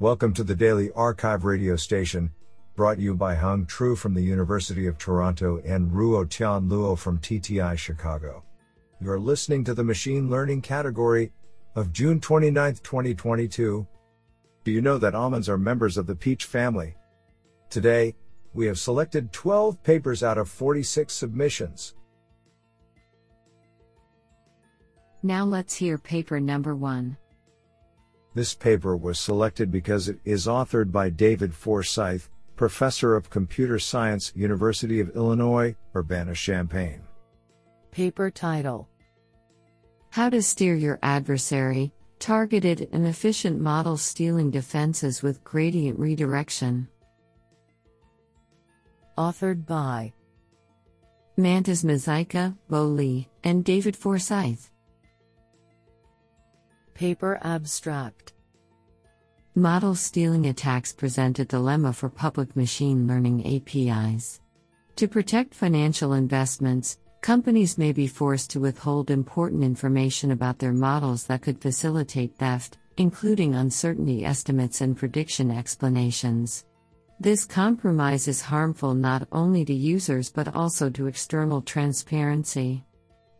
Welcome to the Daily arXiv radio station, brought you by Hung Tru from the University of Toronto and Ruo Tian Luo from TTI Chicago. You are listening to the Machine Learning category of June 29, 2022. Do you know that almonds are members of the peach family? Today, we have selected 12 papers out of 46 submissions. Now let's hear paper number one. This paper was selected because it is authored by David Forsyth, Professor of Computer Science, University of Illinois, Urbana-Champaign. Paper title How to Steer Your Adversary Targeted and Efficient Model Stealing Defenses with Gradient Redirection. Authored by Mantas Mazeika, Bo Li, and David Forsyth. Paper abstract Model stealing attacks present a dilemma for public machine learning APIs. To protect financial investments, companies may be forced to withhold important information about their models that could facilitate theft, including uncertainty estimates and prediction explanations. This compromise is harmful not only to users but also to external transparency.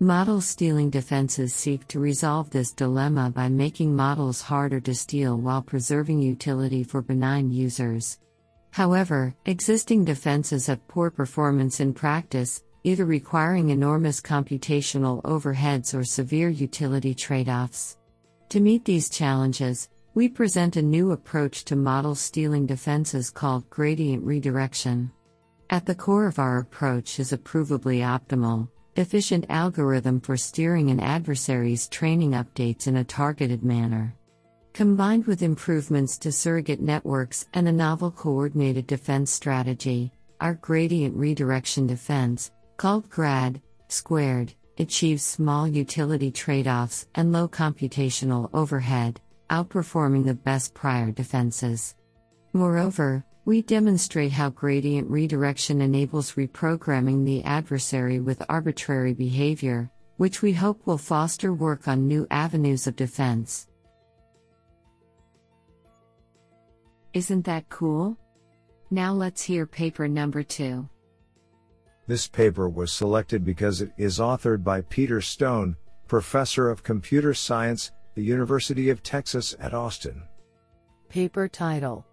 Model stealing defenses seek to resolve this dilemma by making models harder to steal while preserving utility for benign users. However, existing defenses have poor performance in practice, either requiring enormous computational overheads or severe utility trade offs. To meet these challenges, we present a new approach to model stealing defenses called gradient redirection. At the core of our approach is a provably optimal, efficient algorithm for steering an adversary's training updates in a targeted manner. Combined with improvements to surrogate networks and a novel coordinated defense strategy, our gradient redirection defense, called GRAD, squared, achieves small utility trade offs and low computational overhead, outperforming the best prior defenses. Moreover, we demonstrate how gradient redirection enables reprogramming the adversary with arbitrary behavior, which we hope will foster work on new avenues of defense. Isn't that cool? Now let's hear paper number two. This paper was selected because it is authored by Peter Stone, Professor of Computer Science, the University of Texas at Austin. Paper title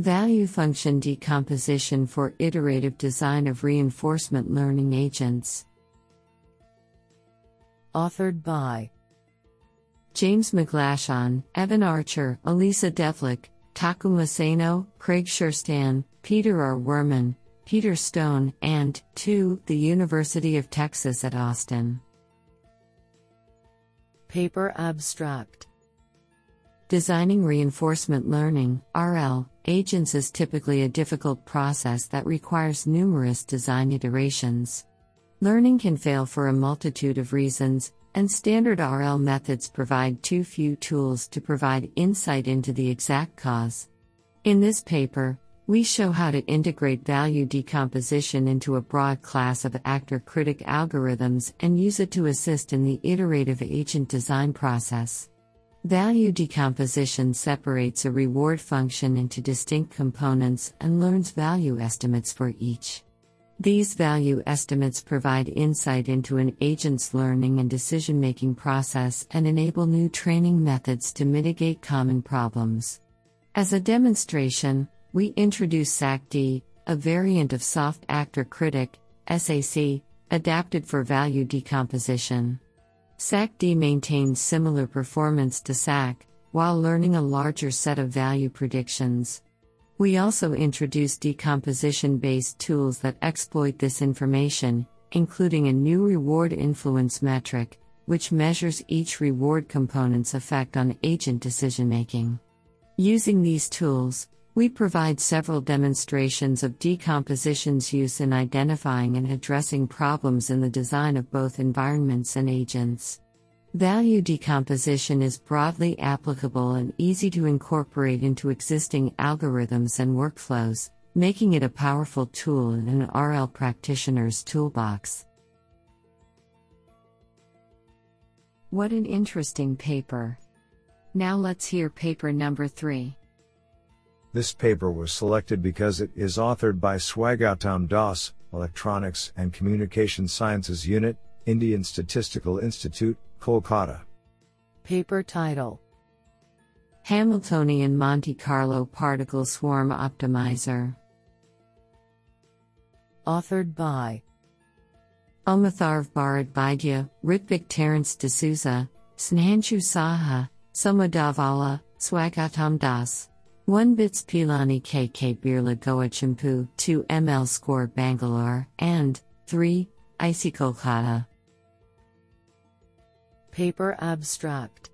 Value function decomposition for iterative design of reinforcement learning agents. Authored by James MacGlashan, Evan Archer, Elisa Devlic, Takuma Seno, Craig Sherstan, Peter R. Wurman, Peter Stone, and, 2, the University of Texas at Austin. Paper abstract Designing reinforcement learning, RL, agents is typically a difficult process that requires numerous design iterations. Learning can fail for a multitude of reasons, and standard RL methods provide too few tools to provide insight into the exact cause. In this paper, we show how to integrate value decomposition into a broad class of actor critic algorithms and use it to assist in the iterative agent design process. Value decomposition separates a reward function into distinct components and learns value estimates for each. These value estimates provide insight into an agent's learning and decision making process and enable new training methods to mitigate common problems. As a demonstration, we introduce SACD, a variant of Soft Actor Critic, SAC, adapted for value decomposition. SACD maintains similar performance to SAC, while learning a larger set of value predictions. We also introduce decomposition based tools that exploit this information, including a new reward influence metric, which measures each reward component's effect on agent decision making. Using these tools, we provide several demonstrations of decomposition's use in identifying and addressing problems in the design of both environments and agents. Value decomposition is broadly applicable and easy to incorporate into existing algorithms and workflows, making it a powerful tool in an RL practitioner's toolbox. What an interesting paper! Now let's hear paper number 3. This paper was selected because it is authored by Swagatam Das, Electronics and Communication Sciences Unit, Indian Statistical Institute, Kolkata. Paper title Hamiltonian Monte Carlo Particle Swarm Optimizer. Authored by Omatharv Bharat Vaidya, Ritvik Terence D'Souza, Snehanshu Saha, Somadhavala, Swagatam Das. 1 bits Pilani KK Birla Goa Chimpu, 2 ml score Bangalore, and 3 Icy Kolkata. Paper abstract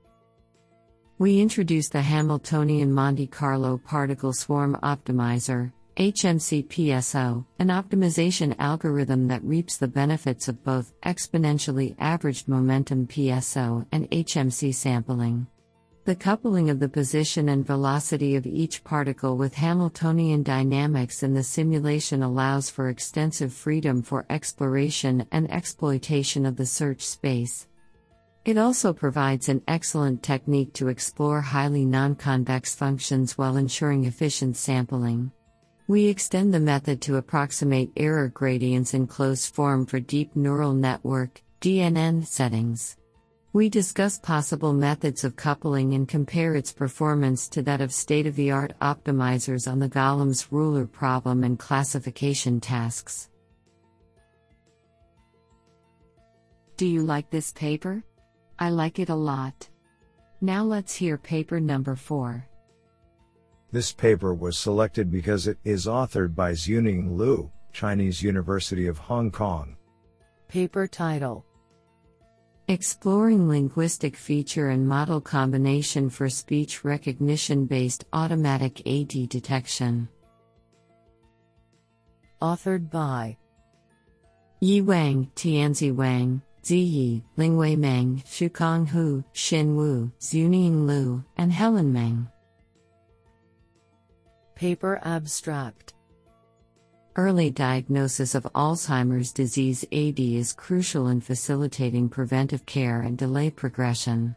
We introduce the Hamiltonian Monte Carlo Particle Swarm Optimizer, HMCPSO, an optimization algorithm that reaps the benefits of both exponentially averaged momentum PSO and HMC sampling. The coupling of the position and velocity of each particle with Hamiltonian dynamics in the simulation allows for extensive freedom for exploration and exploitation of the search space. It also provides an excellent technique to explore highly non-convex functions while ensuring efficient sampling. We extend the method to approximate error gradients in closed form for deep neural network DNN settings. We discuss possible methods of coupling and compare its performance to that of state of the art optimizers on the Golomb's ruler problem and classification tasks. Do you like this paper? I like it a lot. Now let's hear paper number 4. This paper was selected because it is authored by Xunying Liu, Chinese University of Hong Kong. Paper title Exploring linguistic feature and model combination for speech recognition based automatic AD detection. Authored by Yi Wang, Tianzi Wang, Ziyi, Lingwei Meng, Shoukang Hu, Xin Wu, Xunying Liu, and Helen Meng. Paper abstract Early diagnosis of Alzheimer's disease AD is crucial in facilitating preventive care and delay progression.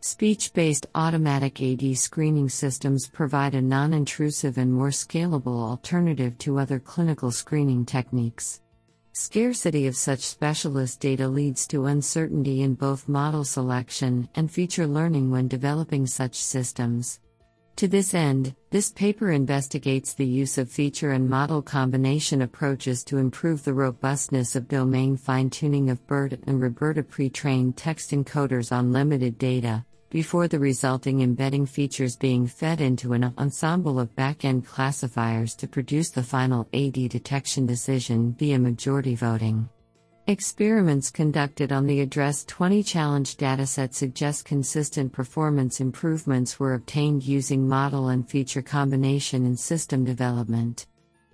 Speech based automatic AD screening systems provide a non intrusive and more scalable alternative to other clinical screening techniques. Scarcity of such specialist data leads to uncertainty in both model selection and feature learning when developing such systems. To this end, this paper investigates the use of feature and model combination approaches to improve the robustness of domain fine tuning of BERT and RoBERTa pre trained text encoders on limited data, before the resulting embedding features being fed into an ensemble of back end classifiers to produce the final AD detection decision via majority voting. Experiments conducted on the ADReSS 20 challenge dataset suggest consistent performance improvements were obtained using model and feature combination in system development.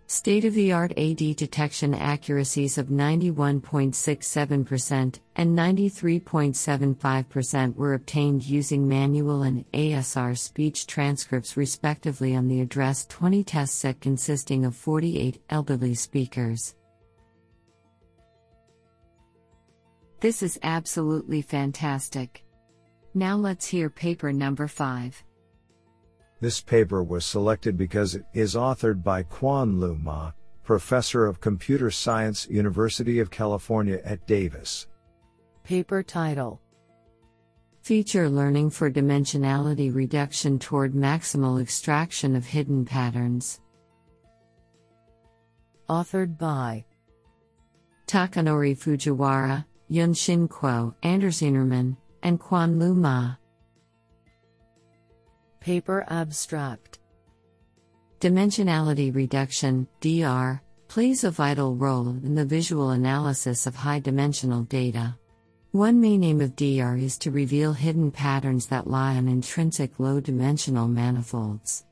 State of the art AD detection accuracies of 91.67% and 93.75% were obtained using manual and ASR speech transcripts respectively on the ADReSS 20 test set consisting of 48 elderly speakers. This is absolutely fantastic. Now let's hear paper number 5. This paper was selected because it is authored by Kwan-Liu Ma, Professor of Computer Science, University of California at Davis. Paper title Feature Learning for Dimensionality Reduction Toward Maximal Extraction of Hidden Patterns. Authored by Takanori Fujiwara, Yun-Hsin Kuo, Anders Ynnerman, and Kwan-Liu Ma. Paper abstract Dimensionality reduction, DR, plays a vital role in the visual analysis of high dimensional data. One main aim of DR is to reveal hidden patterns that lie on intrinsic low dimensional manifolds.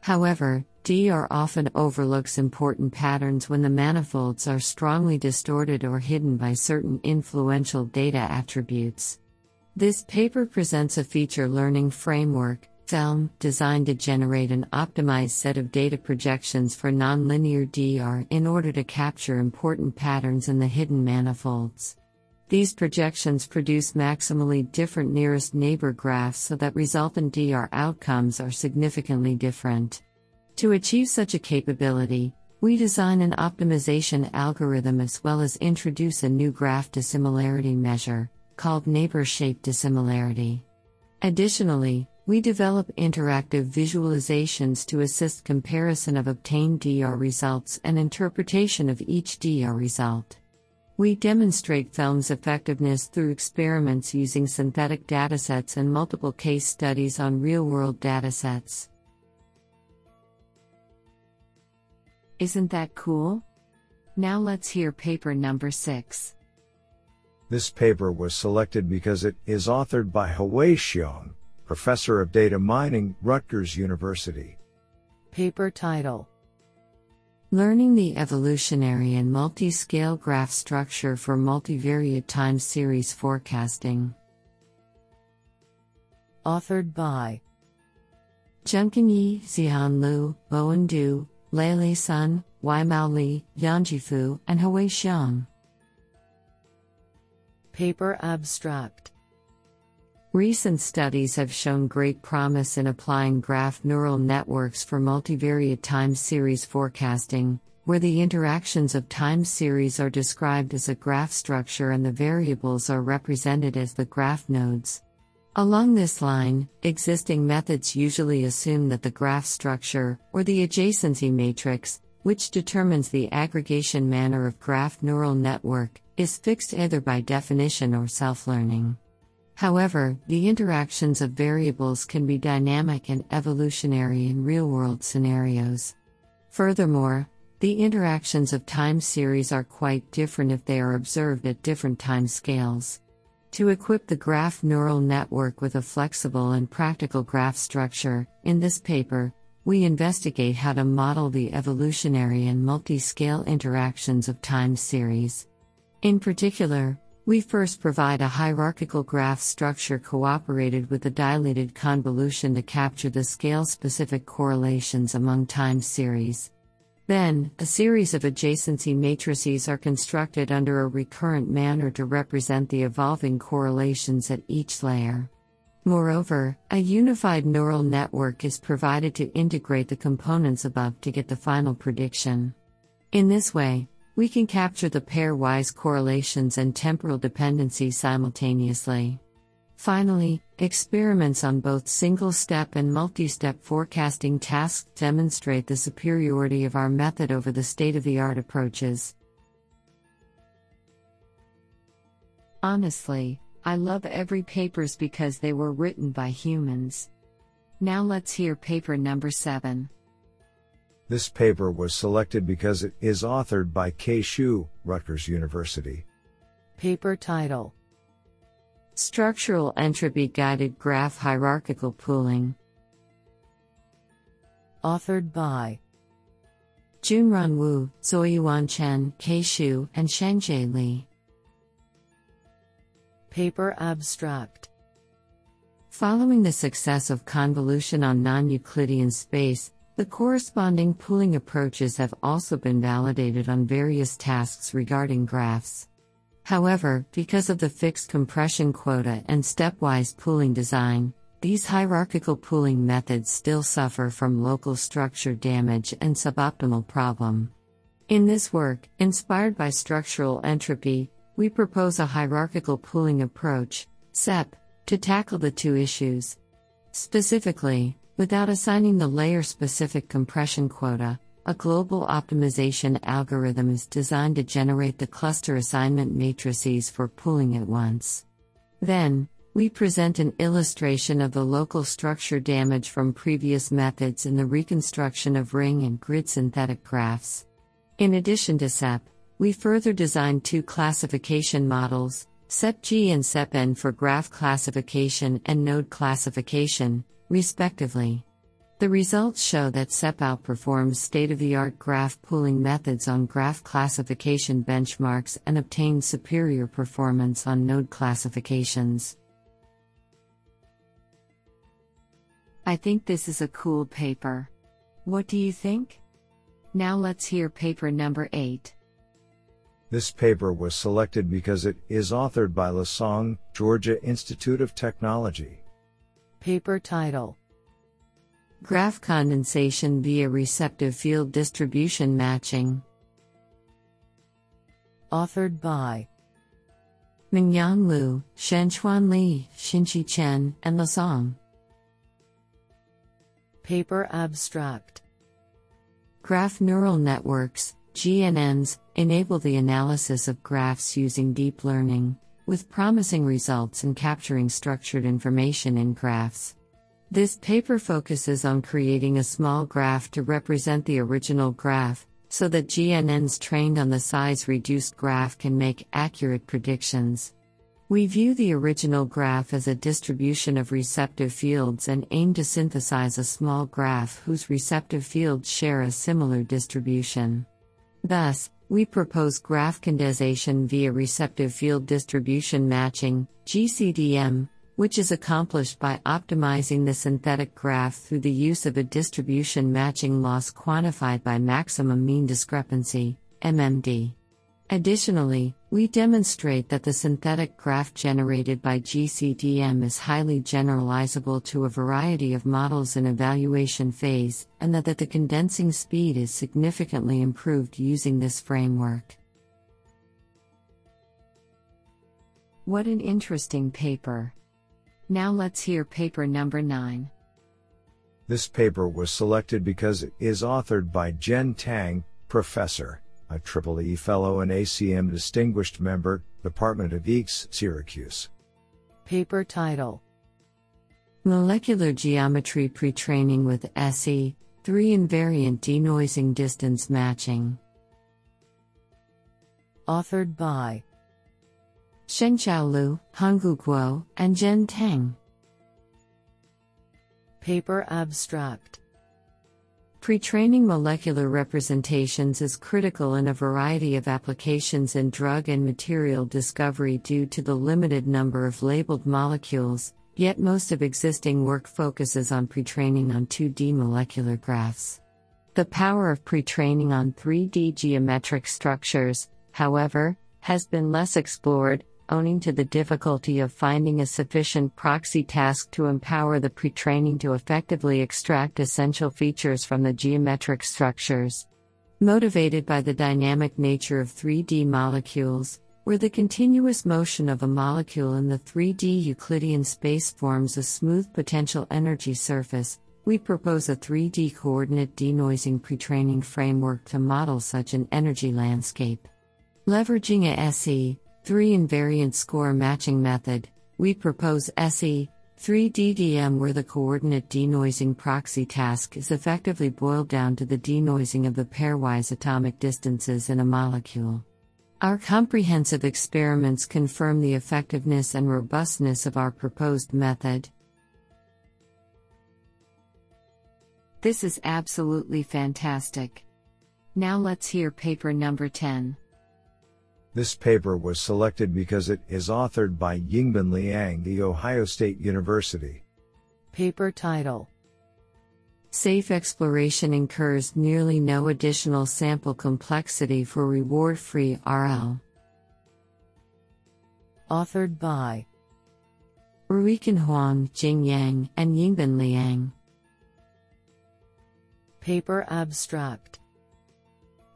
However, DR often overlooks important patterns when the manifolds are strongly distorted or hidden by certain influential data attributes. This paper presents a feature learning framework, FELM, designed to generate an optimized set of data projections for nonlinear DR in order to capture important patterns in the hidden manifolds. These projections produce maximally different nearest neighbor graphs so that resultant DR outcomes are significantly different. To achieve such a capability, we design an optimization algorithm as well as introduce a new graph dissimilarity measure, called neighbor shape dissimilarity. Additionally, we develop interactive visualizations to assist comparison of obtained DR results and interpretation of each DR result. We demonstrate FELM's effectiveness through experiments using synthetic datasets and multiple case studies on real world datasets. Isn't that cool? Now let's hear paper number 6. This paper was selected because it is authored by Hui Xiong, Professor of Data Mining, Rutgers University. Paper title Learning the evolutionary and multi scale graph structure for multivariate time series forecasting. Authored by Junken Yi, Zihan Lu, Bowen Du, Lei Sun, Weimao Li, Yanjie Fu, and Hui Xiong. Paper Abstract Recent studies have shown great promise in applying graph neural networks for multivariate time series forecasting, where the interactions of time series are described as a graph structure and the variables are represented as the graph nodes. Along this line, existing methods usually assume that the graph structure, or the adjacency matrix, which determines the aggregation manner of graph neural network, is fixed either by definition or self learning. However, the interactions of variables can be dynamic and evolutionary in real world scenarios. Furthermore, the interactions of time series are quite different if they are observed at different time scales. To equip the graph neural network with a flexible and practical graph structure, in this paper, we investigate how to model the evolutionary and multi scale interactions of time series. In particular, we first provide a hierarchical graph structure cooperated with a dilated convolution to capture the scale specific correlations among time series. Then, a series of adjacency matrices are constructed under a recurrent manner to represent the evolving correlations at each layer. Moreover, a unified neural network is provided to integrate the components above to get the final prediction. In this way, we can capture the pairwise correlations and temporal dependencies simultaneously. Finally, experiments on both single step and multi step forecasting tasks demonstrate the superiority of our method over the state of the art approaches. Honestly, I love every papers because they were written by humans. Now let's hear paper number 7. This paper was selected because it is authored by Ke Xu, Rutgers University. Paper title Structural Entropy Guided Graph Hierarchical Pooling. Authored by Junran Wu, Zoyuan Chen, Ke Xu, and Shangzhe Li. Paper Abstract Following the success of convolution on non Euclidean space, the corresponding pooling approaches have also been validated on various tasks regarding graphs. However, because of the fixed compression quota and stepwise pooling design, these hierarchical pooling methods still suffer from local structure damage and suboptimal problem. In this work, inspired by structural entropy, we propose a hierarchical pooling approach, SEP, to tackle the two issues. Specifically, without assigning the layer specific compression quota, a global optimization algorithm is designed to generate the cluster assignment matrices for pooling at once. Then, we present an illustration of the local structure damage from previous methods in the reconstruction of ring and grid synthetic graphs. In addition to SEP, we further designed two classification models, SEPG and SEPN for graph classification and node classification, respectively. The results show that SEP outperforms state of the art graph pooling methods on graph classification benchmarks and obtains superior performance on node classifications. I think this is a cool paper. What do you think? Now let's hear paper number 8. This paper was selected because it is authored by Le Song, Georgia Institute of Technology. Paper title Graph condensation via receptive field distribution matching. Authored by Mingyang Lu, Shenchuan Li, Xinshi Chen, and Le Song. Paper abstract Graph neural networks, GNNs, enable the analysis of graphs using deep learning, with promising results in capturing structured information in graphs. This paper focuses on creating a small graph to represent the original graph, so that GNNs trained on the size reduced graph can make accurate predictions. We view the original graph as a distribution of receptive fields and aim to synthesize a small graph whose receptive fields share a similar distribution. Thus, we propose graph condensation via receptive field distribution matching, GCDM, which is accomplished by optimizing the synthetic graph through the use of a distribution matching loss quantified by maximum mean discrepancy, MMD. Additionally, we demonstrate that the synthetic graph generated by GCDM is highly generalizable to a variety of models in evaluation phase, and that, that the condensing speed is significantly improved using this framework. What an interesting paper! Now let's hear paper number 9. This paper was selected because it is authored by Jian Tang, professor, a Triple E Fellow and ACM Distinguished Member, Department of EECS, Syracuse. Paper title Molecular Geometry Pre-training with SE, 3 Invariant Denoising Distance Matching. Authored by Shengchao Liu, Hongyu Guo, and Jian Tang. Paper abstract Pre training molecular representations is critical in a variety of applications in drug and material discovery due to the limited number of labeled molecules, yet, most of existing work focuses on pre training on 2D molecular graphs. The power of pre training on 3D geometric structures, however, has been less explored, owing to the difficulty of finding a sufficient proxy task to empower the pre training to effectively extract essential features from the geometric structures. Motivated by the dynamic nature of 3D molecules, where the continuous motion of a molecule in the 3D Euclidean space forms a smooth potential energy surface, we propose a 3D coordinate denoising pre training framework to model such an energy landscape. Leveraging a SE, 3 invariant score matching method, we propose SE 3DDM where the coordinate denoising proxy task is effectively boiled down to the denoising of the pairwise atomic distances in a molecule. Our comprehensive experiments confirm the effectiveness and robustness of our proposed method. This is absolutely fantastic. Now let's hear paper number 10. This paper was selected because it is authored by Yingbin Liang, the Ohio State University. Paper title Safe exploration incurs nearly no additional sample complexity for reward free RL. Authored by Ruiquan Huang, Jing Yang, and Yingbin Liang. Paper abstract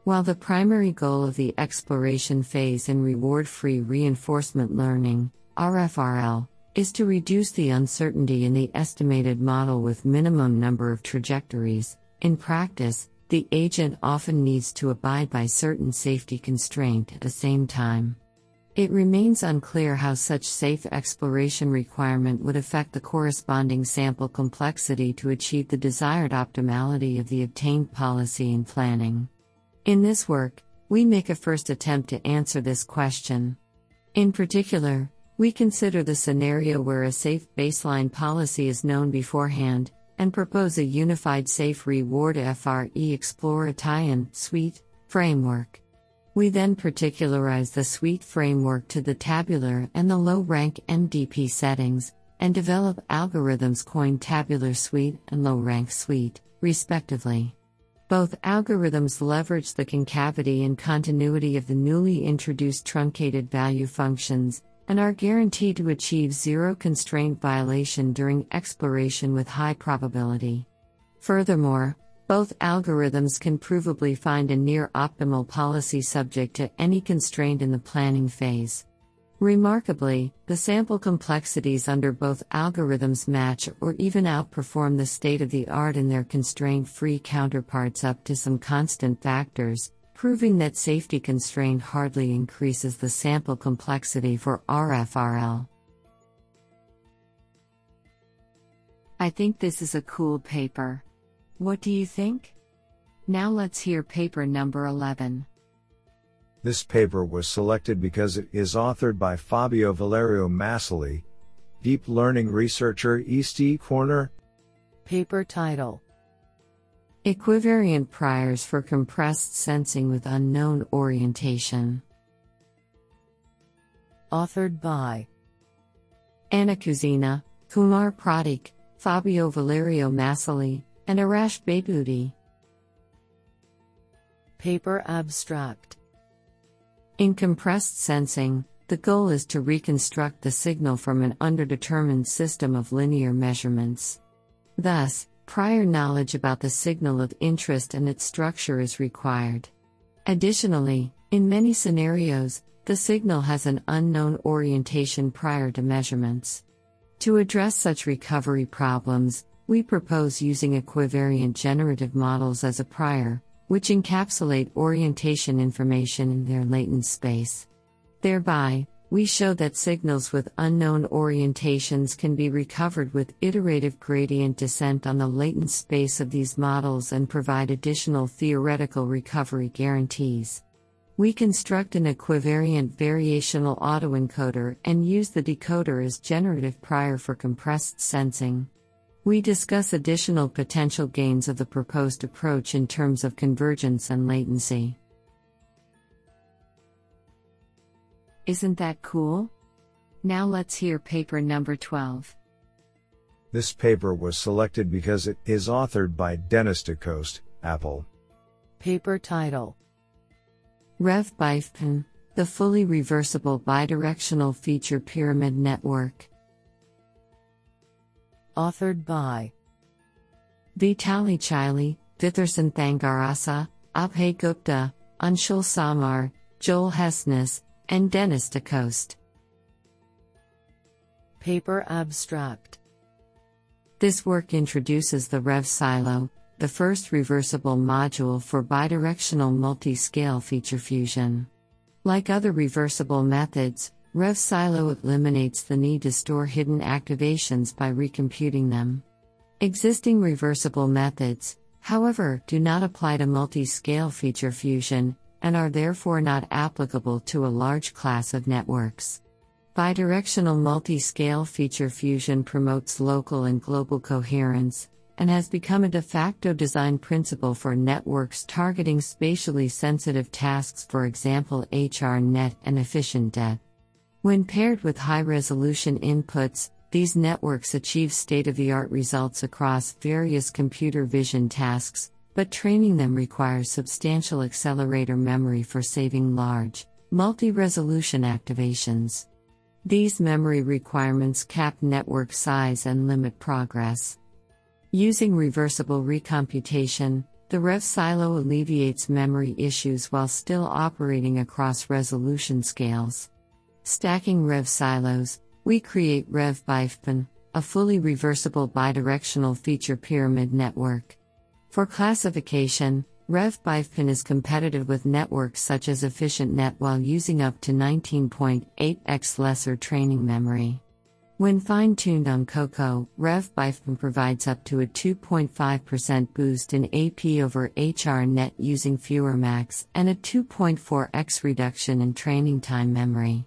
while the primary goal of the exploration phase in reward free reinforcement learning, RFRL, is to reduce the uncertainty in the estimated model with minimum number of trajectories, in practice, the agent often needs to abide by certain safety constraint at the same time. It remains unclear how such safe exploration requirement would affect the corresponding sample complexity to achieve the desired optimality of the obtained policy and planning. In this work, we make a first attempt to answer this question. In particular, we consider the scenario where a safe baseline policy is known beforehand, and propose a unified safe reward FRE Exploration SWEET framework. We then particularize the SWEET framework to the tabular and the low rank MDP settings, and develop algorithms coined tabular SWEET and low rank SWEET, respectively. Both algorithms leverage the concavity and continuity of the newly introduced truncated value functions and are guaranteed to achieve zero constraint violation during exploration with high probability. Furthermore, both algorithms can provably find a near optimal policy subject to any constraint in the planning phase. Remarkably, the sample complexities under both algorithms match or even outperform the state of the art in their constraint free counterparts up to some constant factors, proving that safety constraint hardly increases the sample complexity for RFRL. I think this is a cool paper. What do you think? Now let's hear paper number 11. This paper was selected because it is authored by Fabio Valerio Massoli, deep learning researcher East E. Corner. Paper title Equivariant priors for compressed sensing with unknown orientation. Authored by Anna Kuzina, Kumar Pratik, Fabio Valerio Massoli, and Arash Behboodi. Paper abstract in compressed sensing, the goal is to reconstruct the signal from an underdetermined system of linear measurements. Thus, prior knowledge about the signal of interest and its structure is required. Additionally, in many scenarios, the signal has an unknown orientation prior to measurements. To address such recovery problems, we propose using equivariant generative models as a prior, which encapsulate orientation information in their latent space. Thereby, we show that signals with unknown orientations can be recovered with iterative gradient descent on the latent space of these models and provide additional theoretical recovery guarantees. We construct an equivariant variational autoencoder and use the decoder as generative prior for compressed sensing. We discuss additional potential gains of the proposed approach in terms of convergence and latency. Isn't that cool? Now let's hear paper number 12. This paper was selected because it is authored by Dennis DeCoste, Apple. Paper title Rev BIFPN, the fully reversible bidirectional feature pyramid network. Authored by Vitaliy Chiley, Vithursan Thangarasa, Abhay Gupta, Anshul Samar, Joel Hestness, and Dennis DeCoste. Paper Abstract This work introduces the Rev Silo, the first reversible module for bidirectional multi scale feature fusion. Like other reversible methods, Rev Silo eliminates the need to store hidden activations by recomputing them. Existing reversible methods, however, do not apply to multi scale feature fusion, and are therefore not applicable to a large class of networks. Bidirectional multi scale feature fusion promotes local and global coherence, and has become a de facto design principle for networks targeting spatially sensitive tasks, for example, HRNet and EfficientDet. When paired with high resolution inputs, these networks achieve state of the art results across various computer vision tasks, but training them requires substantial accelerator memory for saving large, multi resolution activations. These memory requirements cap network size and limit progress. Using reversible recomputation, the Rev silo alleviates memory issues while still operating across resolution scales. Stacking Rev silos, we create Rev BIFPN, a fully reversible bidirectional feature pyramid network. For classification, Rev BIFPN is competitive with networks such as EfficientNet while using up to 19.8x lesser training memory. When fine tuned on COCO, Rev BIFPN provides up to a 2.5% boost in AP over HRNet using fewer MACs and a 2.4x reduction in training time memory.